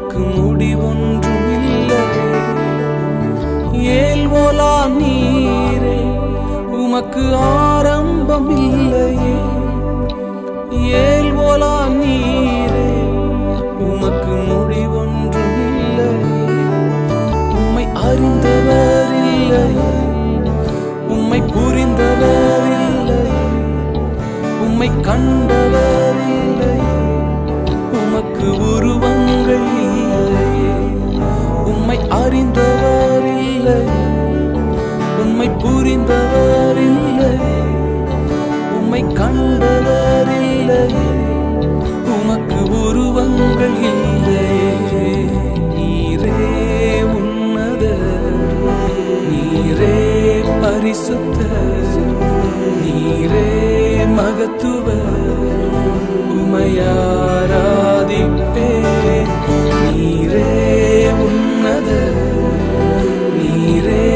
உமக்கு முடிவொன்றும் இல்லை ஏல்வோலா நீரே உமக்கு ஆரம்பம் இல்லையே ஏல்வோலா நீரே உமக்கு முடிவொன்றும் இல்லை உம்மை அறிந்தவர் இல்லையே உம்மை புரிந்தவர் இல்லையே உம்மை கண்டவர் இல்லை உமக்கு உருவம் உருவங்கள் இல்லையே உம்மை அறிந்தவர் இல்லை உம்மை புரிந்தவர் இல்லை உம்மை கண்டவர் இல்லை உமக்கு உருவங்கள் இல்லை. நீரே உன்னத. நீரே பரிசுத்த. நீரே மகத்துவ உமையாராதிப்பே. நீரே உன்னத நீரே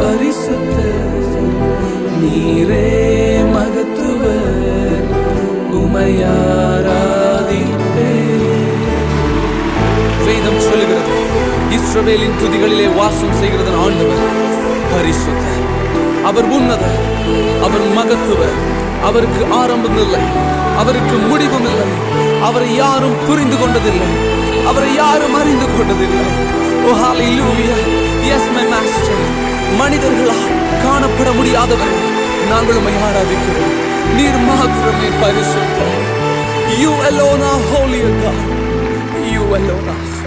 பரிசுத்த நீரே மகத்துவ உமையாராதிப்பே. வேதம் சொல்லுகிறது இஸ்ரவேலின் துதிகளிலே வாசம் செய்கிறது ஆண்டவர் பரிசுத்தர் அவர் உன்னதர் அவர் மகத்துவர் அவருக்கு ஆரம்பம் இல்லை அவருக்கு முடிவும் இல்லை அவரை யாரும் புரிந்து கொண்டதில்லை. அவரை யாரும் அறிந்து கொண்டதில்லை. ஓ ஹalleluya எஸ் மை மாஸ்டர் மனிதர்களால் காணப்பட முடியாதவரை நாங்கள் உம்மை ஆராதிக்கிறோம். நீர் மாத்திரமே பரிசுத்தர் You alone are holy, God. You alone are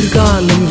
kırgalım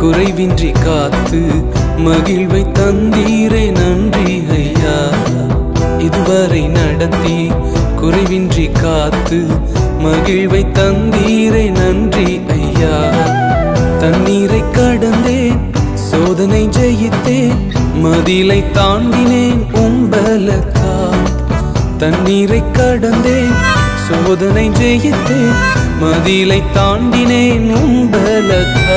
குறைவின்றி காத்து மகிழ் சோதனை ஜெயித்து மதிலை தாண்டினேன் உங்களக்கா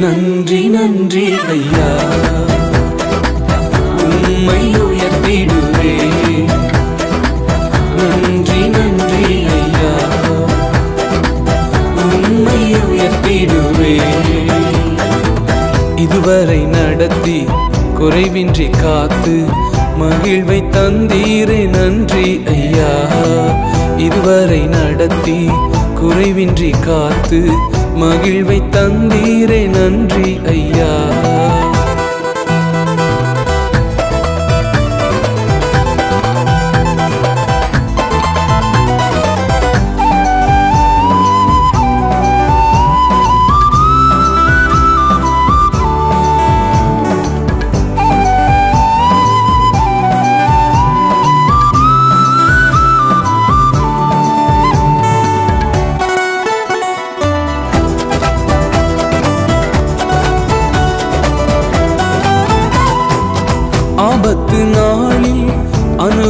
நன்றி நன்றி ஐயா. உம்மை உயர்த்திடுவே. நன்றி நன்றி ஐயா. உம்மை உயர்த்திடுவே. இதுவரை நடத்தி குறைவின்றி காத்து மகிழ்வை தந்தீரே நன்றி ஐயா. இதுவரை நடத்தி குறைவின்றி காத்து மகிழ்வை தந்தீரே நன்றி ஐயா.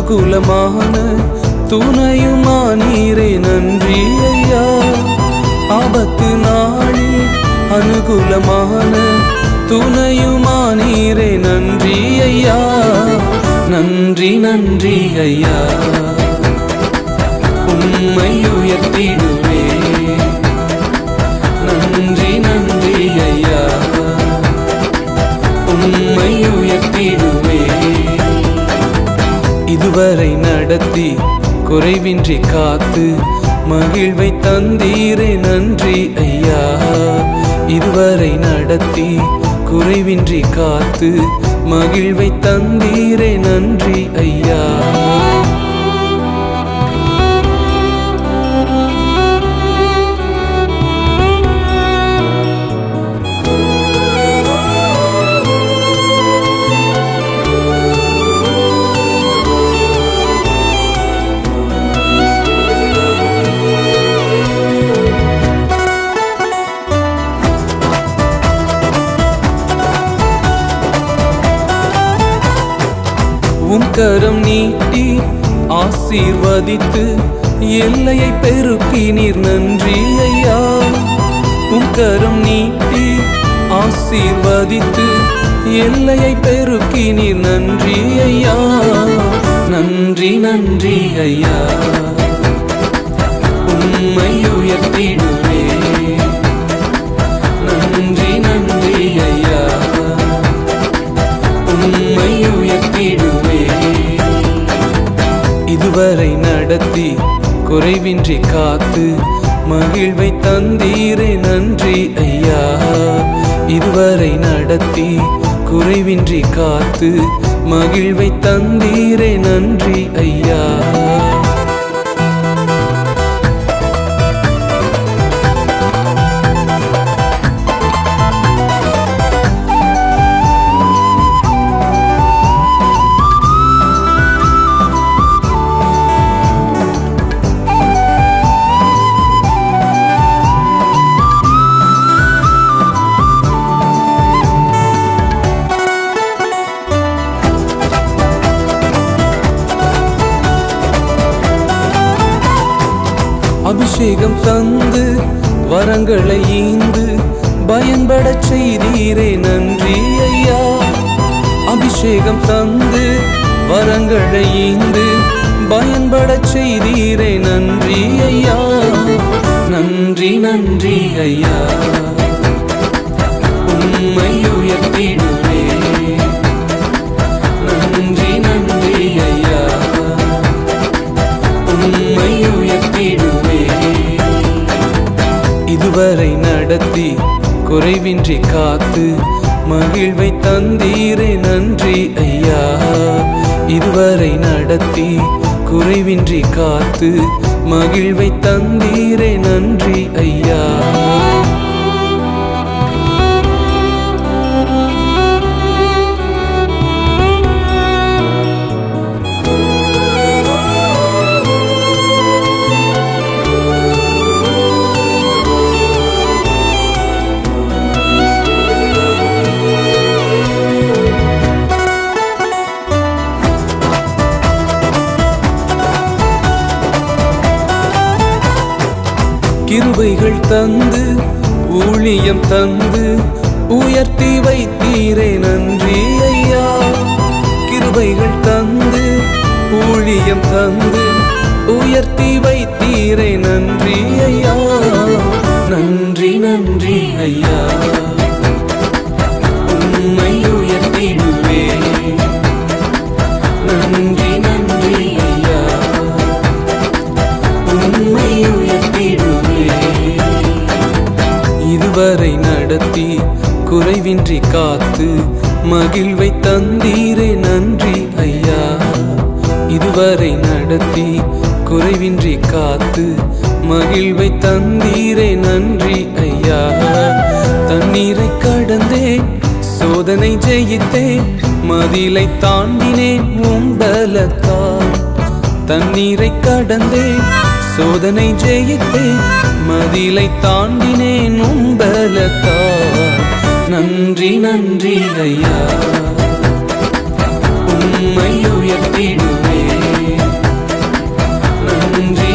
அனுகூலமான துணையுமா நீரே நன்றி ஐயா. ஆபத்து நாளில் அனுகூலமான துணையுமா நீரே நன்றி ஐயா. நன்றி நன்றி ஐயா. உம்மை உயர்த்தி இருவரை நடத்தி குறைவின்றி காத்து மகிழ்வை தந்தீரே நன்றி ஐயா. இருவரை நடத்தி குறைவின்றி காத்து மகிழ்வை தந்தீரே நன்றி ஐயா. கரம் நீட்டி ஆசீர்வதித்து எல்லையை பெருக்கினீர் நன்றி ஐயா. உம் கரம் நீட்டி ஆசீர்வதித்து எல்லையை பெருக்கினீர் நன்றி ஐயா. நன்றி நன்றி ஐயா. உண்மை உயர்த்திடும் இருவரை நடத்தி குறைவின்றி காத்து மகிழ்வை தந்தீரே நன்றி ஐயா. இதுவரை நடத்தி குறைவின்றி காத்து மகிழ்வை தந்தீரே நன்றி ஐயா. அபிஷேகம் தந்து வரங்களை ஈந்து பயன்பட செய்தீரே நன்றி ஐயா. அபிஷேகம் தந்து வரங்களை ஈந்து பயன்பட செய்தீரே நன்றி ஐயா. நன்றி நன்றி ஐயா. உண்மை உயர்த்திடுவே இருவரை நடத்தி குறைவின்றி காத்து மகிழ்வை தந்தீரே நன்றி ஐயா. இதுவரை நடத்தி குறைவின்றி காத்து மகிழ்வை தந்தீரே நன்றி ஐயா. தந்து ஊழியம் தந்து உயர்த்தி வைத்தீரே நன்றி ஐயா. கிருபைகள் தந்து ஊழியம் தந்து உயர்த்தி வைத்தீரே நன்றி ஐயா. நன்றி நன்றி ஐயா. மதிலை தாண்டினேன் உம்பலத்தால் தண்ணீரை கடந்தே சோதனை ஜெயித்தேன் மதிலை தாண்டினேன் உம்பலத்தால் நன்றி நன்றி ஐயா. உம்மை உயர்த்திடுவே நன்றி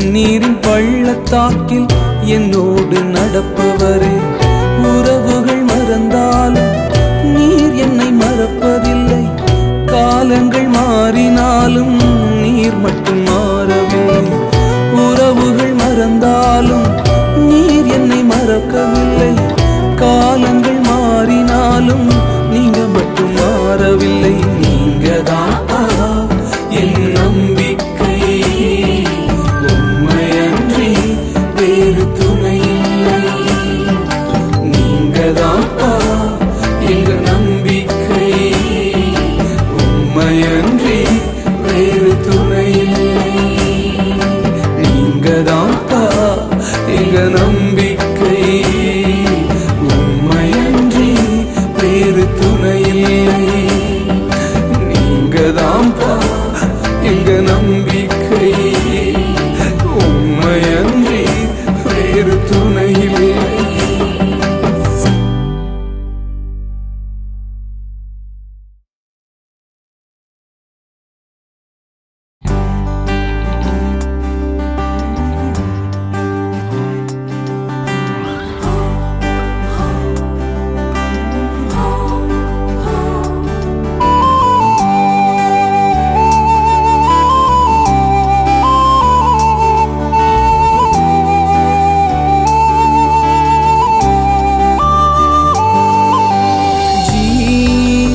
கண்ணீரின் பள்ளத்தாக்கில் என்னோடு நடப்பவரே. உறவுகள் மறந்தாலும் நீர் என்னை மறப்பதில்லை. காலங்கள் மாறினாலும் நீர் மட்டும் மாறவில்லை. உறவுகள் மறந்தாலும் நீர் என்னை மறக்கவில்லை. காலங்கள் மாறினாலும் நீங்க மட்டும் மாறவில்லை.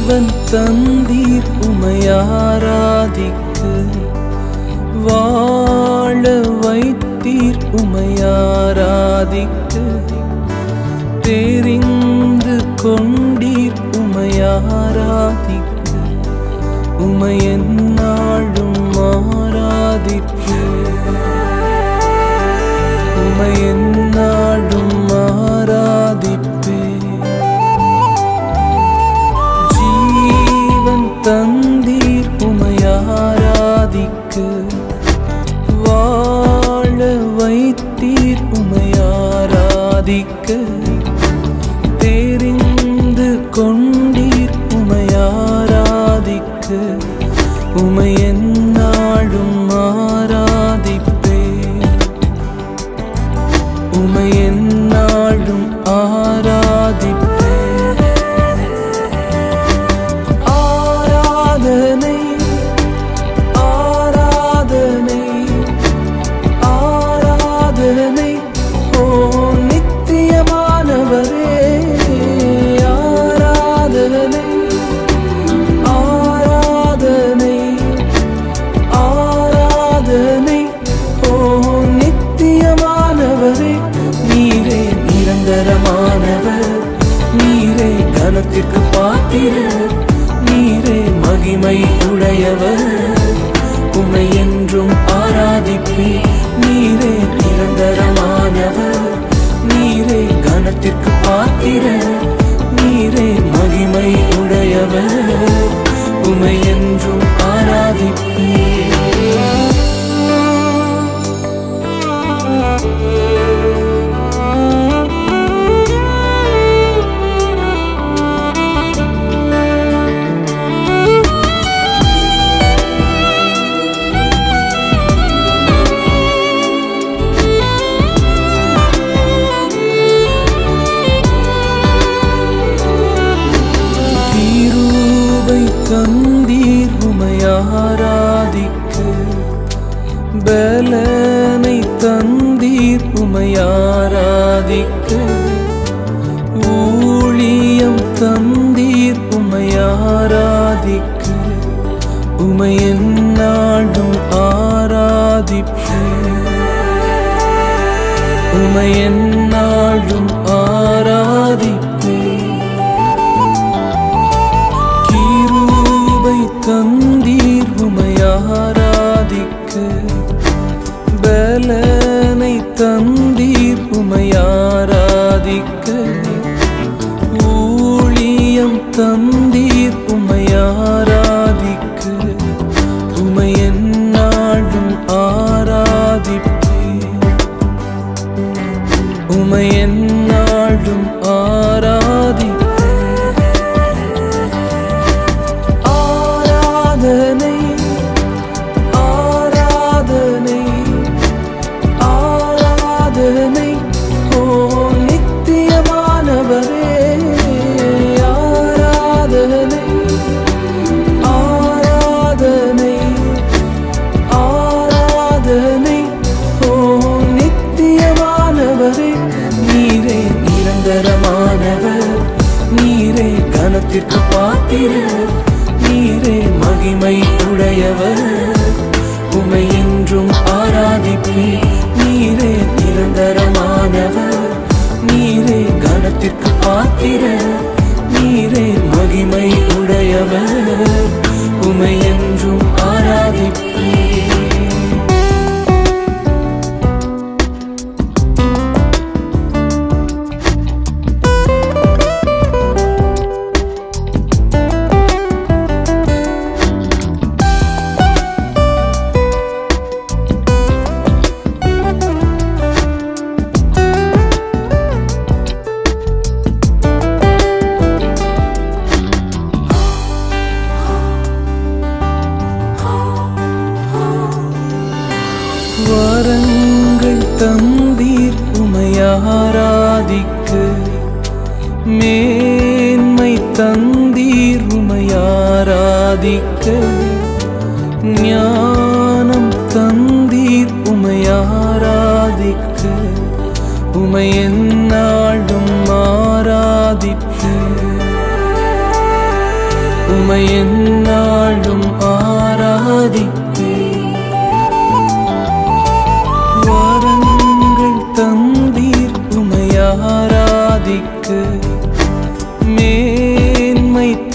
செல்வன் தந்தீர் உமையாராதிக்கு வாழ வைத்தீர் உமையாராதிக்கு தெரிந்து கொண்டீர் உமையாராதிக்கு உமையன்னாழும் ஆராதிக்கு உமையன் உம்மை என்றும் ஆராதிப்பேன்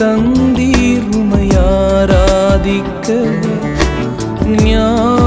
தந்தீர் உமையாராதிக்க ஞான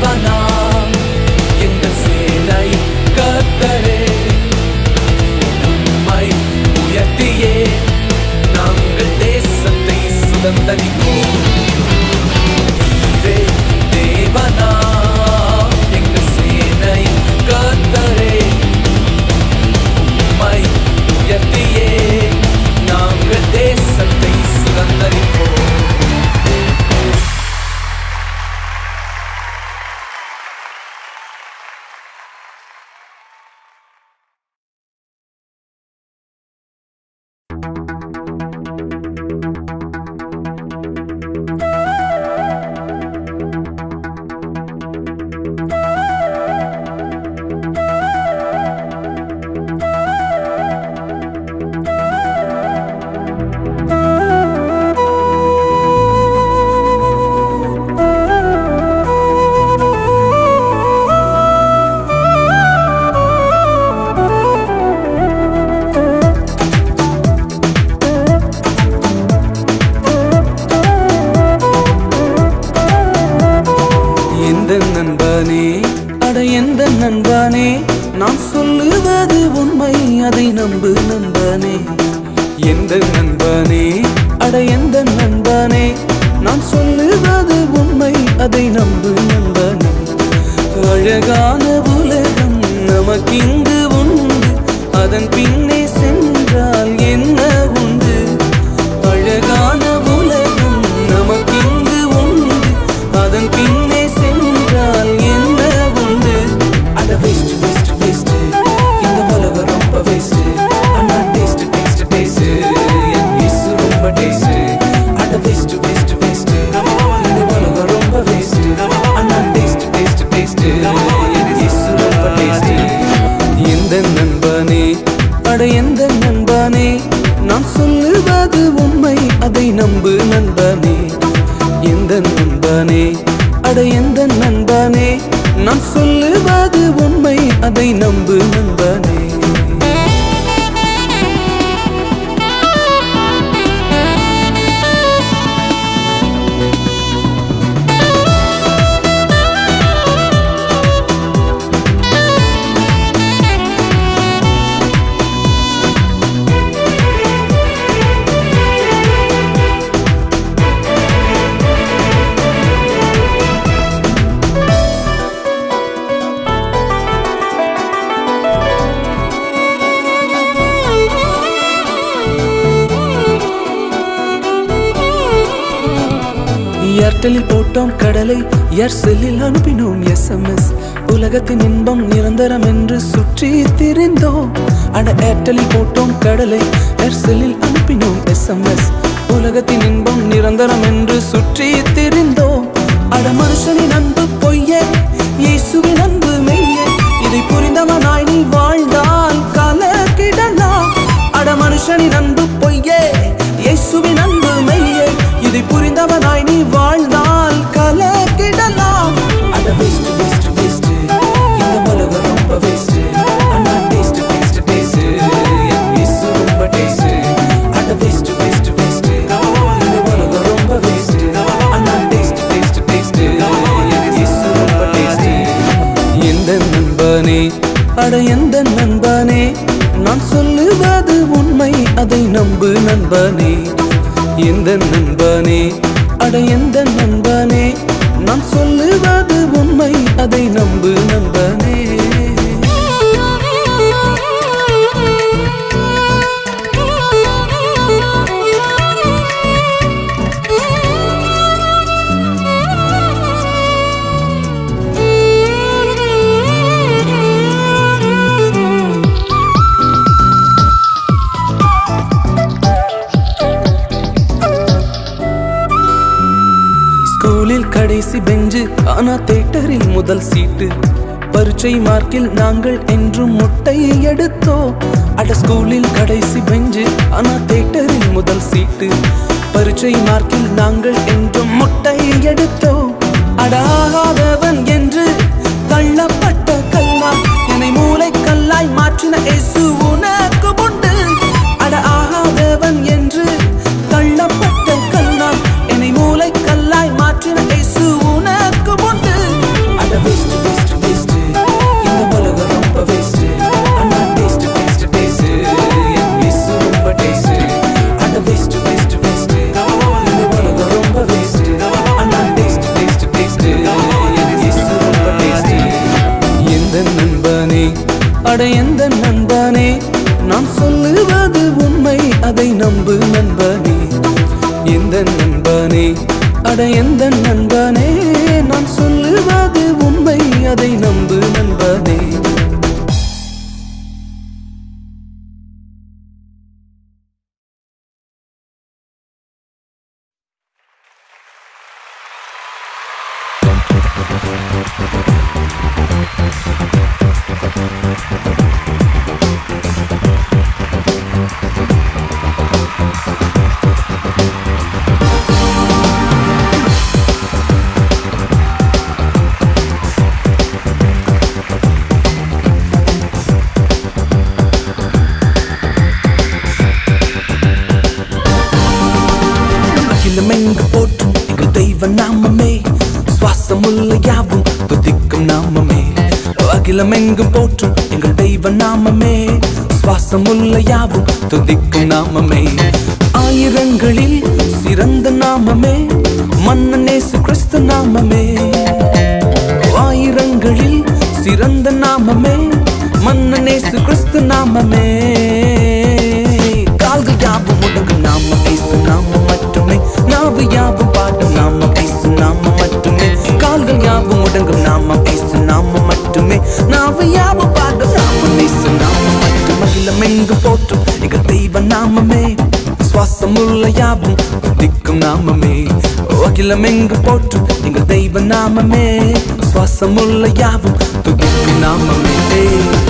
தேவனாம் எங்கள் சேனை கத்தரே நம்மை உயர்த்தியே. நாங்கள் தேசத்தை சுதந்திரி எர் செல்லில் அனுப்பினோம் எஸ்எம்எஸ் உலகத்தின் இன்பம் நிரந்தரம் என்று சுற்றி திரிந்தோம். அட ஏர்டெலில் போட்டோம் கடலை. எர் செல்லில் அனுப்பினோம் எஸ்எம்எஸ் ben அடையன் அகிலம் எங்கு போற்றும் எங்கள் தெய்வ நாமமே. சுவாசமுள்ள யாவும் துதிக்கும் நாமமே.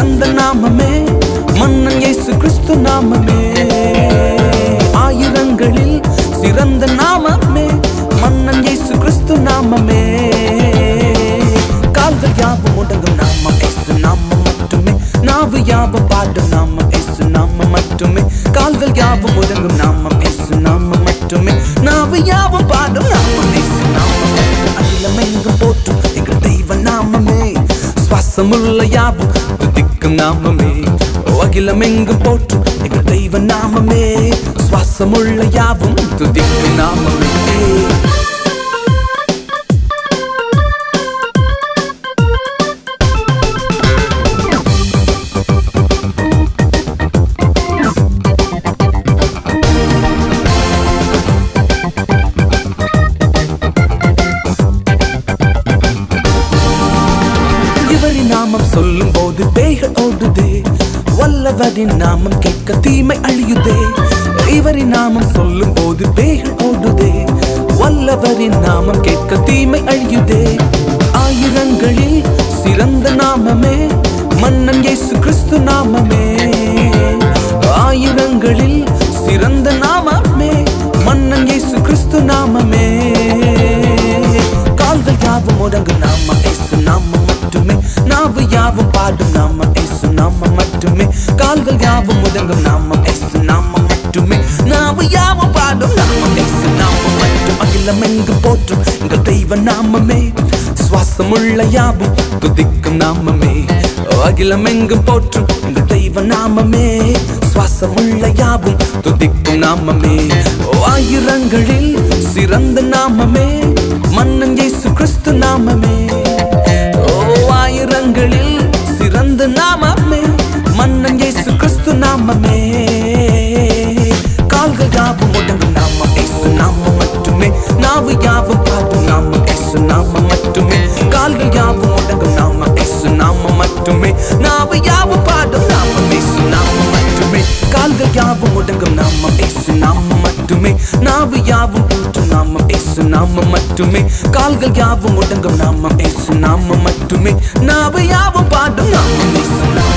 பிறந்த நாமமே மன்னன் இயேசு கிறிஸ்து நாமமே. ஆயுதங்களில் சிறந்த நாமமே மன்னன் இயேசு கிறிஸ்து நாமமே. கால்கள் யாவும் முடங்கும் நாம இயேசு நாம மட்டுமே. நாவு யாவ பாடும் நாம இயேசு நாம மட்டுமே. கால்கள் யாவும் முடங்கும் நாம இயேசு நாம மட்டுமே. நாவு யாவும் பாடும் நாம இயேசு நாம அகிலமெங்கும் போற்றும் எங்கள் தெய்வ நாமமே. சுவாசமுள்ள இயேசு நாமமே. அகிலமெங்கும் போற்றும் எங்கள் தெய்வ நாமமே. சுவாசமுள்ள யாவும் துதிக்கும் நாமமே. நாமம் சொல்லும் போது பேய்கள் ஓடுதே. வல்லவரின் நாமம் கேட்க தீமை அழியுதே. இவரின் நாமம் சொல்லும் போது பேய்கள் ஓடுதே. வல்லவரின் நாமம் கேட்க தீமை அழியுதே. ஆயிரங்களில் சிறந்த நாமமே மன்னன் இயேசு கிறிஸ்து நாமமே. ஆயிரங்களில் சிறந்த நாமமே மன்னன் இயேசு கிறிஸ்து நாமமே. கால்கள் யாவும் முடங்கு நாம இயேசு நாம நாவு யாவும் பாடும் நாம இயேசு நாம மட்டுமே. கால்கள் யாவும் முடங்கும் நாம இயேசு நாம மட்டுமே. நாவு யாவும் பாடும் நாம இயேசு நாம மட்டும். அகிலம் எங்கு போற்றும் எங்கள் தெய்வ நாமமே? சுவாசமுள்ள யாவும் துதிக்கும் நாமமே. அகிலம் எங்கு போற்றும் எங்கள் தெய்வ நாமமே? சுவாசமுள்ள யாவும் துதிக்கும் நாமமே. ஆயிரங்களில் சிறந்த நாமமே. மன்னன் இயேசு கிறிஸ்து நாமமே. ஆயிரங்களில் சிறந்த நாமமே மன்னன் இயேசு கிறிஸ்து நாமமே. கால்கள் யாவும் முடங்கும் நாம இயேசு நாம மட்டுமே. நாவு யாவும் பாடும் நாம இயேசு நாம மட்டுமே. கால்கள் யாவும் முடங்கும் நாம இயேசு நாம மட்டுமே. நாவு யாவும் பாடும் நாம இயேசு நாம மட்டுமே. கால்கள் யாவும் முடங்கும் நாம இயேசு நாம மட்டுமே. நாவு யாவும் நாம மட்டுமே. கால்கள் யாவும் முடங்கும் நாமம். இயேசு நாம மட்டுமே. நாவு யாவும் பாடும் நாமம். இயேசு நாம